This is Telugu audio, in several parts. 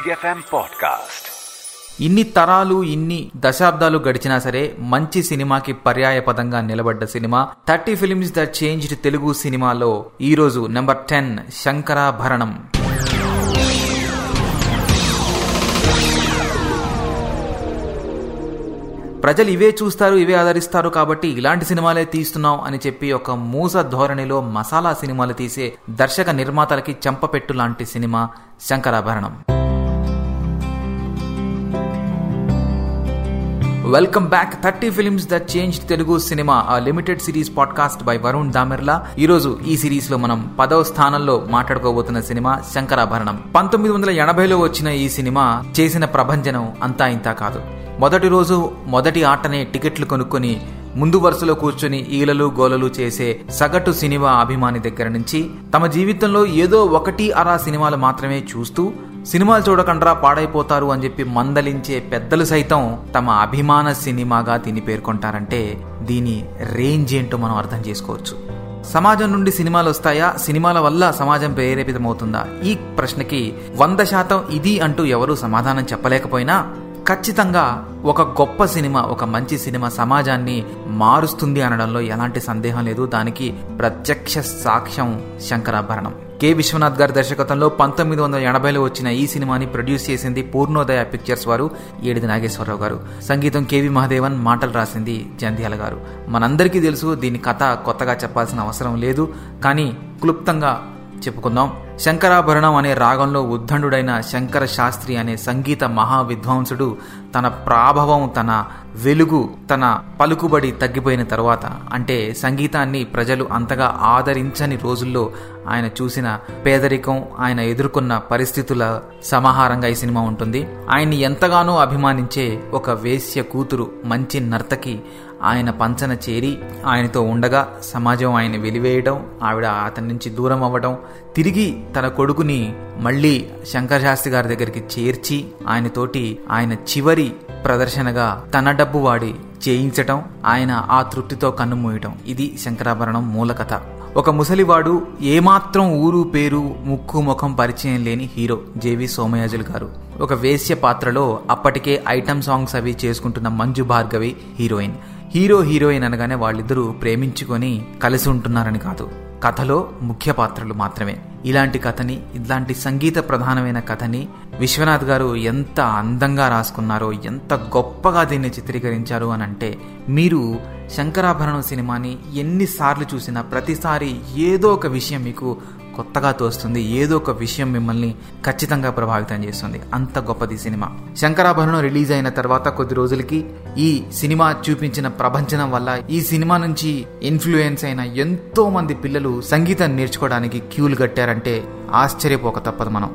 బిగ్ ఎఫ్ఎం పాడ్కాస్ట్ ఇన్ని తరాలు ఇన్ని దశాబ్దాలు గడిచినా సరే మంచి సినిమాకి పర్యాయ పదంగా నిలబడ్డ cinema thirty films the changed Telugu సినిమాలో ఈ రోజు నెంబర్ టెన్ శంకరాభరణం. ప్రజలు ఇవే చూస్తారు ఇవే ఆదరిస్తారు కాబట్టి ఇలాంటి సినిమాలే తీస్తున్నాం అని చెప్పి ఒక మూస ధోరణిలో మసాలా సినిమాలు తీసే దర్శక నిర్మాతలకి చెంపపెట్టు లాంటి cinema Shankarabharanam. Welcome back thirty films the change Telugu cinema a limited series podcast by Varun Damerla ఈ రోజు ఈ సిరీస్లో మనం పదవ స్థానంలో మాట్లాడుకోబోతున్న సినిమా శంకరాభరణం. పంతొమ్మిది వందల ఎనభైలో వచ్చిన ఈ సినిమా చేసిన ప్రభంజనం అంతా ఇంతా కాదు. మొదటి రోజు మొదటి ఆటనే టికెట్లు కొనుక్కొని ముందు వరుసలో కూర్చొని ఈలలు గోలలు చేసే సగటు సినిమా అభిమాని దగ్గర నుంచి తమ జీవితంలో ఏదో ఒకటి అరా సినిమాలు మాత్రమే చూస్తూ సినిమాలు చూడకుండా పాడైపోతారు అని చెప్పి మందలించే పెద్దలు సైతం తమ అభిమాన సినిమాగా దీన్ని పేర్కొంటారంటే దీని రేంజ్ ఏంటో మనం అర్థం చేసుకోవచ్చు. సమాజం నుండి సినిమాలు వస్తాయా? సినిమాల వల్ల సమాజం ప్రేరేపితమవుతుందా? ఈ ప్రశ్నకి వంద శాతం ఇది అంటూ ఎవరూ సమాధానం చెప్పలేకపోయినా ఖచ్చితంగా ఒక గొప్ప సినిమా ఒక మంచి సినిమా సమాజాన్ని మారుస్తుంది అనడంలో ఎలాంటి సందేహం లేదు. దానికి ప్రత్యక్ష సాక్ష్యం శంకరాభరణం. కె. విశ్వనాథ్ గారి దర్శకత్వంలో పంతొమ్మిది వందల ఎనభైలో వచ్చిన ఈ సినిమాని ప్రొడ్యూస్ చేసింది పూర్ణోదయ పిక్చర్స్ వారు ఏడిది నాగేశ్వరరావు గారు. సంగీతం కేవి మహాదేవన్ మాటలు రాసింది జంధ్యాల గారు. మనందరికీ తెలుసు దీని కథ కొత్తగా చెప్పాల్సిన అవసరం లేదు. కానీ క్లుప్తంగా చెప్పుకుందాం. శంకరాభరణం అనే రాగంలో ఉద్దండుడైన శంకర శాస్త్రి అనే సంగీత మహా విద్వాంసుడు తన ప్రాభవం తన వెలుగు తన పలుకుబడి తగ్గిపోయిన తర్వాత అంటే సంగీతాన్ని ప్రజలు అంతగా ఆదరించని రోజుల్లో ఆయన చూసిన పేదరికం ఆయన ఎదుర్కొన్న పరిస్థితుల సమాహారంగా ఈ సినిమా ఉంటుంది. ఆయన్ని ఎంతగానో అభిమానించే ఒక వేశ్య కూతురు మంచి నర్తకి ఆయన పంచన చేరి ఆయనతో ఉండగా సమాజం ఆయన వెలివేయడం ఆవిడ అతని నుంచి దూరం అవ్వడం తిరిగి తన కొడుకుని మళ్ళీ శంకర్ శాస్త్రి గారి దగ్గరికి చేర్చి ఆయనతోటి ఆయన చివరి ప్రదర్శనగా తన డబ్బు వాడి చేయించటం ఆయన ఆ తృప్తితో కన్నుమూయటం ఇది శంకరాభరణం మూల కథ. ఒక ముసలివాడు ఏమాత్రం ఊరు పేరు ముక్కు ముఖం పరిచయం లేని హీరో జేవి సోమయాజులు గారు. ఒక వేశ్య పాత్రలో అప్పటికే ఐటమ్ సాంగ్స్ అవి చేసుకుంటున్న Manju Bhargavi heroine. Hero heroine అనగానే వాళ్ళిద్దరూ ప్రేమించుకొని కలిసి ఉంటున్నారని కాదు. కథలో ముఖ్య పాత్రలు మాత్రమే. ఇలాంటి కథని ఇలాంటి సంగీత ప్రధానమైన కథని విశ్వనాథ్ గారు ఎంత అందంగా రాసుకున్నారో ఎంత గొప్పగా దీన్ని చిత్రీకరించారు అని అంటే మీరు శంకరాభరణం సినిమాని ఎన్నిసార్లు చూసినా ప్రతిసారి ఏదో ఒక విషయం మీకు కొత్తగా తోస్తుంది. ఏదో ఒక విషయం మిమ్మల్ని ఖచ్చితంగా ప్రభావితం చేస్తుంది. అంత గొప్పది సినిమా. శంకరాభరణం రిలీజ్ అయిన తర్వాత కొద్ది రోజులకి ఈ సినిమా చూపించిన ప్రభంచనం వల్ల ఈ సినిమా నుంచి ఇన్ఫ్లుయెన్స్ అయిన ఎంతో మంది పిల్లలు సంగీతం నేర్చుకోవడానికి క్యూలు కట్టారంటే ఆశ్చర్యపోక తప్పదు మనం.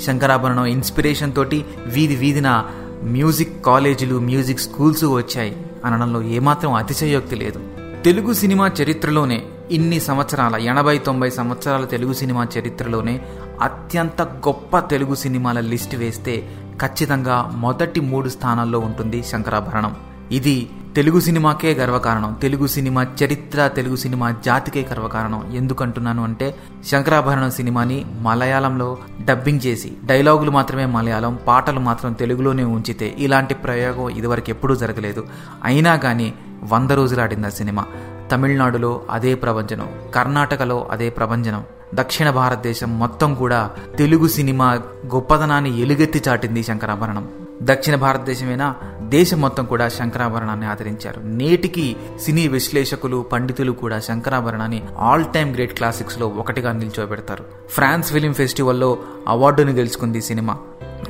శంకరాభరణం ఇన్స్పిరేషన్ తోటి వీధి వీధిన మ్యూజిక్ కాలేజీలు మ్యూజిక్ స్కూల్స్ వచ్చాయి. అనడంలో ఏమాత్రం అతిశయోక్తి లేదు. తెలుగు సినిమా చరిత్రలోనే ఇన్ని సంవత్సరాల ఎనభై తొంభై సంవత్సరాల తెలుగు సినిమా చరిత్రలోనే అత్యంత గొప్ప తెలుగు సినిమాల లిస్ట్ వేస్తే ఖచ్చితంగా మొదటి మూడు స్థానాల్లో ఉంటుంది శంకరాభరణం. ఇది తెలుగు సినిమాకే గర్వకారణం తెలుగు సినిమా చరిత్ర తెలుగు సినిమా జాతికే గర్వకారణం. ఎందుకంటున్నాను అంటే శంకరాభరణం సినిమాని మలయాళంలో డబ్బింగ్ చేసి డైలాగులు మాత్రమే మలయాళం పాటలు మాత్రం తెలుగులోనే ఉంచితే ఇలాంటి ప్రయోగం ఇదివరకు ఎప్పుడూ జరగలేదు. అయినా కానీ వంద రోజులు ఆడింది ఆ సినిమా. తమిళనాడులో అదే ప్రభంజనం కర్ణాటకలో అదే ప్రభంజనం దక్షిణ భారతదేశం మొత్తం కూడా తెలుగు సినిమా గొప్పదనాన్ని ఎలుగెత్తి చాటింది శంకరాభరణం. దక్షిణ భారతదేశమైనా దేశం మొత్తం కూడా శంకరాభరణాన్ని ఆదరించారు. నేటికి సినీ విశ్లేషకులు పండితులు కూడా శంకరాభరణాన్ని ఆల్ టైమ్ గ్రేట్ క్లాసిక్స్లో ఒకటిగా నిల్చోబెడతారు. ఫ్రాన్స్ ఫిలిం ఫెస్టివల్లో అవార్డును గెలుచుకుంది సినిమా.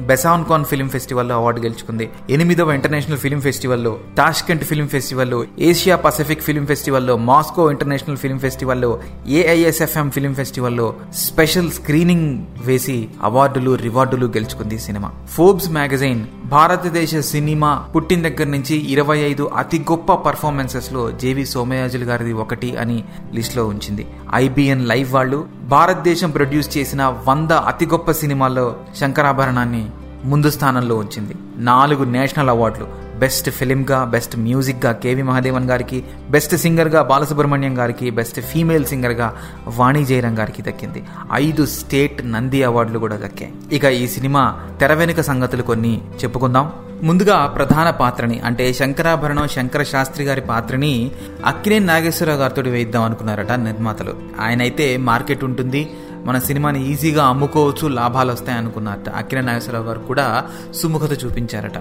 బెసాన్కాన్ ఫిల్మ్ ఫెస్టివల్లో అవార్డు గెలుచుకుంది. ఎనిమిదవ ఇంటర్నేషనల్ ఫిలిం ఫెస్టివల్లో టాష్కెంట్ ఫిలిం ఫెస్టివల్లో ఏషియా పసిఫిక్ ఫిలిం ఫెస్టివల్లో మాస్కో ఇంటర్నేషనల్ ఫిల్మ్ ఫెస్టివల్లో ఏఐఎస్ఎఫ్ఎం ఫిలిం ఫెస్టివల్లో స్పెషల్ స్క్రీనింగ్ వేసి అవార్డులు రివార్డులు గెలుచుకుంది సినిమా. ఫోర్బ్స్ మ్యాగజైన్ భారతదేశ సినిమా పుట్టిన దగ్గర నుంచి ఇరవై ఐదు అతి గొప్ప పర్ఫార్మెన్సెస్లో జేవి సోమయాజులు గారిది ఒకటి అని లిస్ట్లో ఉంచింది. ఐబిఎన్ లైవ్ వాళ్ళు భారతదేశం ప్రొడ్యూస్ చేసిన వంద అతి గొప్ప సినిమాల్లో శంకరాభరణాన్ని ముందు స్థానంలో ఉంచింది. నాలుగు నేషనల్ అవార్డులు. బెస్ట్ ఫిలింగా బెస్ట్ మ్యూజిక్గా కేవి మహాదేవన్ గారికి బెస్ట్ సింగర్గా బాలసుబ్రహ్మణ్యం గారికి బెస్ట్ ఫీమేల్ సింగర్గా వాణి జయరాం గారికి దక్కింది. ఐదు స్టేట్ నంది అవార్డులు కూడా దక్కాయి. ఇక ఈ సినిమా తెర వెనుక సంగతులు కొన్ని చెప్పుకుందాం. ముందుగా ప్రధాన పాత్రని అంటే శంకరాభరణం శంకర శాస్త్రి గారి పాత్రని అక్కినే నాగేశ్వరరావు గారితో వేయిద్దాం అనుకున్నారట నిర్మాతలు. ఆయన అయితే మార్కెట్ ఉంటుంది మన సినిమాని ఈజీగా అమ్ముకోవచ్చు లాభాలు వస్తాయి అనుకున్నారట. అక్కినే నాగేశ్వరరావు గారు కూడా సుముఖత చూపించారట.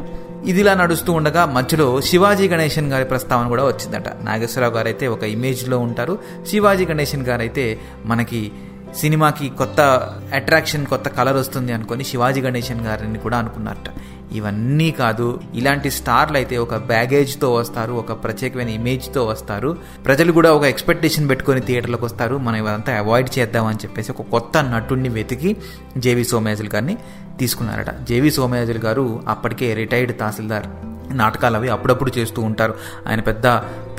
ఇదిలా నడుస్తూ ఉండగా మధ్యలో శివాజీ గణేశన్ గారి ప్రస్తావన కూడా వచ్చిందట. నాగేశ్వరరావు గారు అయితే ఒక ఇమేజ్లో ఉంటారు. శివాజీ గణేశన్ గారు అయితే మనకి సినిమాకి కొత్త అట్రాక్షన్ కొత్త కలర్ వస్తుంది అనుకొని శివాజీ గణేశన్ గారిని కూడా అనుకున్నారట. ఇవన్నీ కాదు ఇలాంటి స్టార్లు అయితే ఒక బ్యాగేజ్తో వస్తారు ఒక ప్రత్యేకమైన ఇమేజ్తో వస్తారు. ప్రజలు కూడా ఒక ఎక్స్పెక్టేషన్ పెట్టుకొని థియేటర్లకు వస్తారు. మనం ఇవంతా అవాయిడ్ చేద్దామని చెప్పేసి ఒక కొత్త నటుడిని వెతికి జేవి సోమయాజులు గారిని తీసుకున్నారట. జేవి సోమయాజులు గారు అప్పటికే రిటైర్డ్ తహసీల్దార్. నాటకాలు అవి అప్పుడప్పుడు చేస్తూ ఉంటారు. ఆయన పెద్ద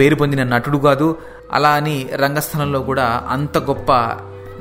పేరు పొందిన నటుడు కాదు. అలా అని రంగస్థలంలో కూడా అంత గొప్ప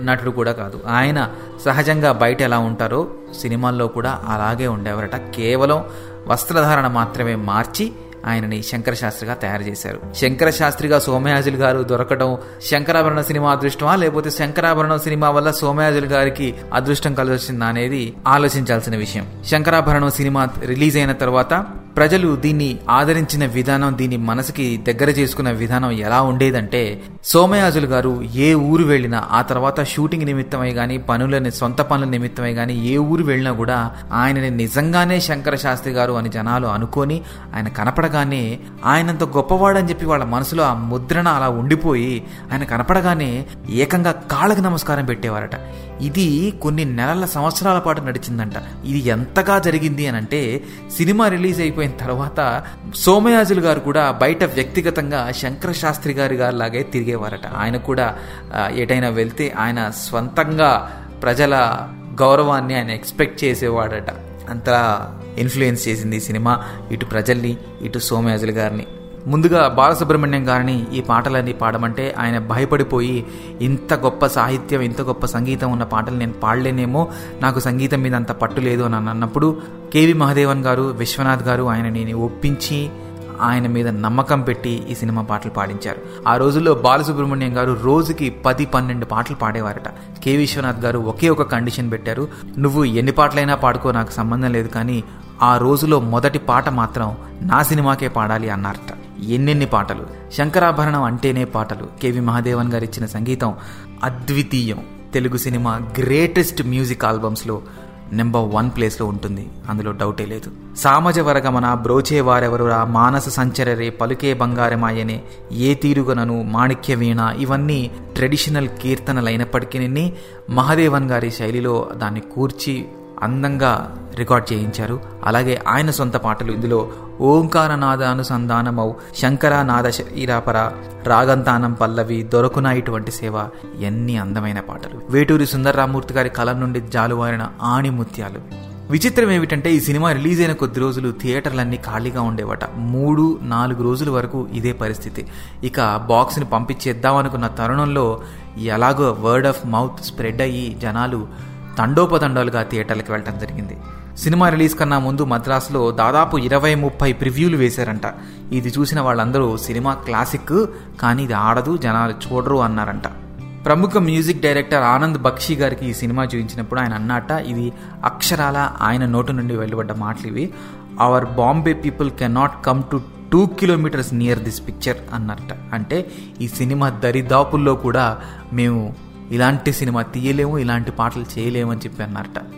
నటుడు కూడా కాదు. ఆయన సహజంగా బయట ఎలా ఉంటారో సినిమాల్లో కూడా అలాగే ఉండేవారట. కేవలం వస్త్రధారణ మాత్రమే మార్చి ఆయనని శంకర శాస్త్రిగా తయారు చేశారు. శంకర శాస్త్రిగా సోమయాజులు గారు దొరకడం శంకరాభరణ సినిమా అదృష్టమా? లేకపోతే శంకరాభరణం సినిమా వల్ల సోమయాజుల్ గారికి అదృష్టం కలిసి వచ్చిందా అనేది ఆలోచించాల్సిన విషయం. శంకరాభరణం సినిమా రిలీజ్ అయిన తర్వాత ప్రజలు దీన్ని ఆదరించిన విధానం దీన్ని మనసుకి దగ్గర చేసుకున్న విధానం ఎలా ఉండేదంటే సోమయాజులు గారు ఏ ఊరు వెళ్ళినా ఆ తర్వాత షూటింగ్ నిమిత్తమై కానీ పనులని సొంత పనుల నిమిత్తమై కానీ ఏ ఊరు వెళ్ళినా కూడా ఆయనని నిజంగానే శంకర శాస్త్రి గారు అని జనాలు అనుకొని ఆయన కనపడగానే ఆయనంత గొప్పవాడని చెప్పి వాళ్ళ మనసులో ఆ ముద్రణ అలా ఉండిపోయి ఆయన కనపడగానే ఏకంగా కాళ్ళకి నమస్కారం పెట్టేవారట. ఇది కొన్ని నెలల సంవత్సరాల పాటు నడిచిందంట. ఇది ఎంతగా జరిగింది అని అంటే సినిమా రిలీజ్ అయిపోయిన తర్వాత సోమయాజులు గారు కూడా బయట వ్యక్తిగతంగా శంకర శాస్త్రి గారి గారిలాగే తిరిగేవారట. ఆయన కూడా ఎటైనా వెళ్తే ఆయన స్వంతంగా ప్రజల గౌరవాన్ని ఆయన ఎక్స్పెక్ట్ చేసేవాడట. అంతలా ఇన్ఫ్లుయెన్స్ చేసింది సినిమా. ఇటు ప్రజల్ని ఇటు సోమయాజులు గారిని. ముందుగా బాలసుబ్రహ్మణ్యం గారిని ఈ పాటలన్నీ పాడమంటే ఆయన భయపడిపోయి ఇంత గొప్ప సాహిత్యం ఇంత గొప్ప సంగీతం ఉన్న పాటలు నేను పాడలేనేమో నాకు సంగీతం మీద అంత పట్టు లేదు అని అన్నప్పుడు కేవి మహదేవన్ గారు విశ్వనాథ్ గారు ఆయన నేను ఒప్పించి ఆయన మీద నమ్మకం పెట్టి ఈ సినిమా పాటలు పాడించారు. ఆ రోజుల్లో బాలసుబ్రహ్మణ్యం గారు రోజుకి పది పన్నెండు పాటలు పాడేవారట. కె విశ్వనాథ్ గారు ఒకే ఒక కండిషన్ పెట్టారు నువ్వు ఎన్ని పాటలైనా పాడుకో నాకు సంబంధం లేదు కానీ ఆ రోజులో మొదటి పాట మాత్రం నా సినిమాకే పాడాలి అన్నారట. ఎన్నెన్ని పాటలు. శంకరాభరణం అంటేనే పాటలు. కేవి మహాదేవన్ గారు ఇచ్చిన సంగీతం అద్వితీయం. తెలుగు సినిమా గ్రేటెస్ట్ మ్యూజిక్ ఆల్బమ్స్లో నెంబర్ వన్ ప్లేస్లో ఉంటుంది. అందులో డౌటే లేదు. సామజ వరగమన బ్రోచే వారెవరురా మానస సంచరరే పలుకే బంగారమాయనే ఏ తీరుగనను మాణిక్య వీణ ఇవన్నీ ట్రెడిషనల్ కీర్తనలైనప్పటికీ మహాదేవన్ గారి శైలిలో దాన్ని కూర్చి అందంగా రికార్డ్ చేయించారు. అలాగే ఆయన సొంత పాటలు ఇందులో ఓంకార నాద అనుసంధానమౌ శంకరానాద శరీరాపర రాగంతానం పల్లవి దొరకున ఇటువంటి సేవ ఎన్ని అందమైన పాటలు. వేటూరి సుందర్రామూర్తి గారి కలం నుండి జాలువారిన ఆణిముత్యాలు. విచిత్రం ఏమిటంటే ఈ సినిమా రిలీజ్ అయిన కొద్ది రోజులు థియేటర్లన్నీ ఖాళీగా ఉండేవట. మూడు నాలుగు రోజుల వరకు ఇదే పరిస్థితి. ఇక బాక్స్ని పంపించేద్దామనుకున్న తరుణంలో ఎలాగో వర్డ్ ఆఫ్ మౌత్ స్ప్రెడ్ అయ్యి జనాలు తండోపతండాలుగా థియేటర్లకు వెళ్ళడం జరిగింది. సినిమా రిలీజ్ కన్నా ముందు మద్రాసులో దాదాపు ఇరవై ముప్పై ప్రివ్యూలు వేశారంట. ఇది చూసిన వాళ్ళందరూ సినిమా క్లాసిక్ కానీ ఇది ఆడదు జనాలు చూడరు అన్నారంట. ప్రముఖ మ్యూజిక్ డైరెక్టర్ ఆనంద్ బక్షి గారికి ఈ సినిమా చూపించినప్పుడు ఆయన అన్నట ఇది అక్షరాల ఆయన నోటు నుండి వెలువడ్డ మాటలు ఇవి. Our Bombay people cannot come to two kilometres near this picture అన్నట్ట అంటే ఈ సినిమా దరిదాపుల్లో కూడా మేము ఇలాంటి సినిమా తీయలేము ఇలాంటి పాటలు చేయలేము అని చెప్పి అన్నారట.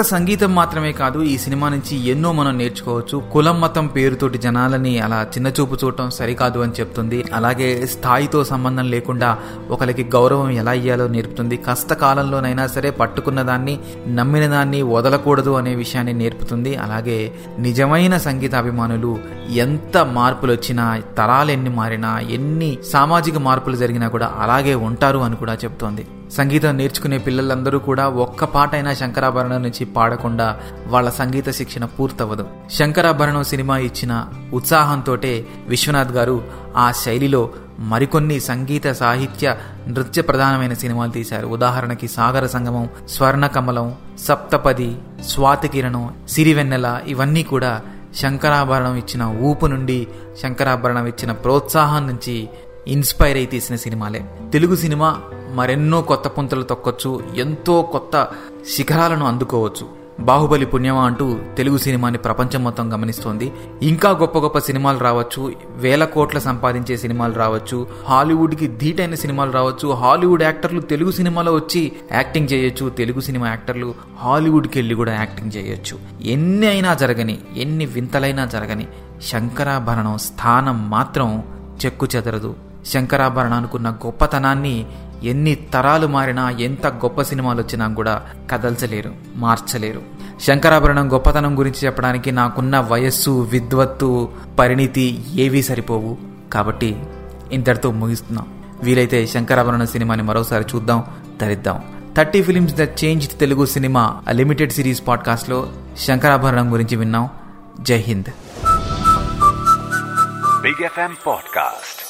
ఒక్క సంగీతం మాత్రమే కాదు ఈ సినిమా నుంచి ఎన్నో మనం నేర్చుకోవచ్చు. కులం మతం పేరుతోటి జనాలని అలా చిన్నచూపు చూడటం సరికాదు అని చెప్తుంది. అలాగే స్థాయితో సంబంధం లేకుండా ఒకరికి గౌరవం ఎలా ఇయ్యాలో నేర్పుతుంది. కష్టకాలంలోనైనా సరే పట్టుకున్న దాన్ని నమ్మిన దాన్ని వదలకూడదు అనే విషయాన్ని నేర్పుతుంది. అలాగే నిజమైన సంగీత అభిమానులు ఎంత మార్పులు వచ్చినా తరాలు ఎన్ని మారినా ఎన్ని సామాజిక మార్పులు జరిగినా కూడా అలాగే ఉంటారు అని కూడా చెప్తోంది. సంగీతం నేర్చుకునే పిల్లలందరూ కూడా ఒక్క పాట అయినా శంకరాభరణం నుంచి పాడకుండా వాళ్ళ సంగీత శిక్షణ పూర్తవదు శంకరాభరణం సినిమా ఇచ్చిన ఉత్సాహంతో విశ్వనాథ్ గారు ఆ శైలిలో మరికొన్ని సంగీత సాహిత్య నృత్య ప్రధానమైన సినిమాలు తీశారు. ఉదాహరణకి సాగర సంగమం స్వర్ణకమలం సప్తపది స్వాతికిరణం సిరివెన్నెల ఇవన్నీ కూడా శంకరాభరణం ఇచ్చిన ఊపు నుండి శంకరాభరణం ఇచ్చిన ప్రోత్సాహం నుంచి ఇన్స్పైర్ అయి తీసిన సినిమాలే. తెలుగు సినిమా మరెన్నో కొత్త పుంతలు తొక్కొచ్చు ఎంతో కొత్త శిఖరాలను అందుకోవచ్చు. బాహుబలి పుణ్యమా అంటూ తెలుగు సినిమాని ప్రపంచం మొత్తం గమనిస్తోంది. ఇంకా గొప్ప గొప్ప సినిమాలు రావచ్చు వేల కోట్ల సంపాదించే సినిమాలు రావచ్చు హాలీవుడ్కి ధీటైన సినిమాలు రావచ్చు హాలీవుడ్ యాక్టర్లు తెలుగు సినిమాలో వచ్చి యాక్టింగ్ చేయొచ్చు తెలుగు సినిమా యాక్టర్లు హాలీవుడ్కి వెళ్ళి కూడా యాక్టింగ్ చేయొచ్చు. ఎన్ని అయినా జరగని ఎన్ని వింతలైనా జరగని శంకరాభరణం స్థానం మాత్రం చెక్కు చెదరదు. శంకరాభరణానుకున్న గొప్పతనాన్ని ఎన్ని తరాలు మారినా ఎంత గొప్ప సినిమాలు వచ్చినా కూడా కదల్చలేరు మార్చలేరు. శంకరాభరణం గొప్పతనం గురించి చెప్పడానికి నాకున్న వయస్సు విద్వత్తు పరిణితి ఏవీ సరిపోవు. కాబట్టి ఇంతటితో ముగిస్తున్నాం. వీలైతే శంకరాభరణం సినిమాని మరోసారి చూద్దాం ధరిద్దాం thirty films the change Telugu cinema limited series పాడ్కాస్ట్లో శంకరాభరణం గురించి విన్నాం. జై హింద్. Big FM podcast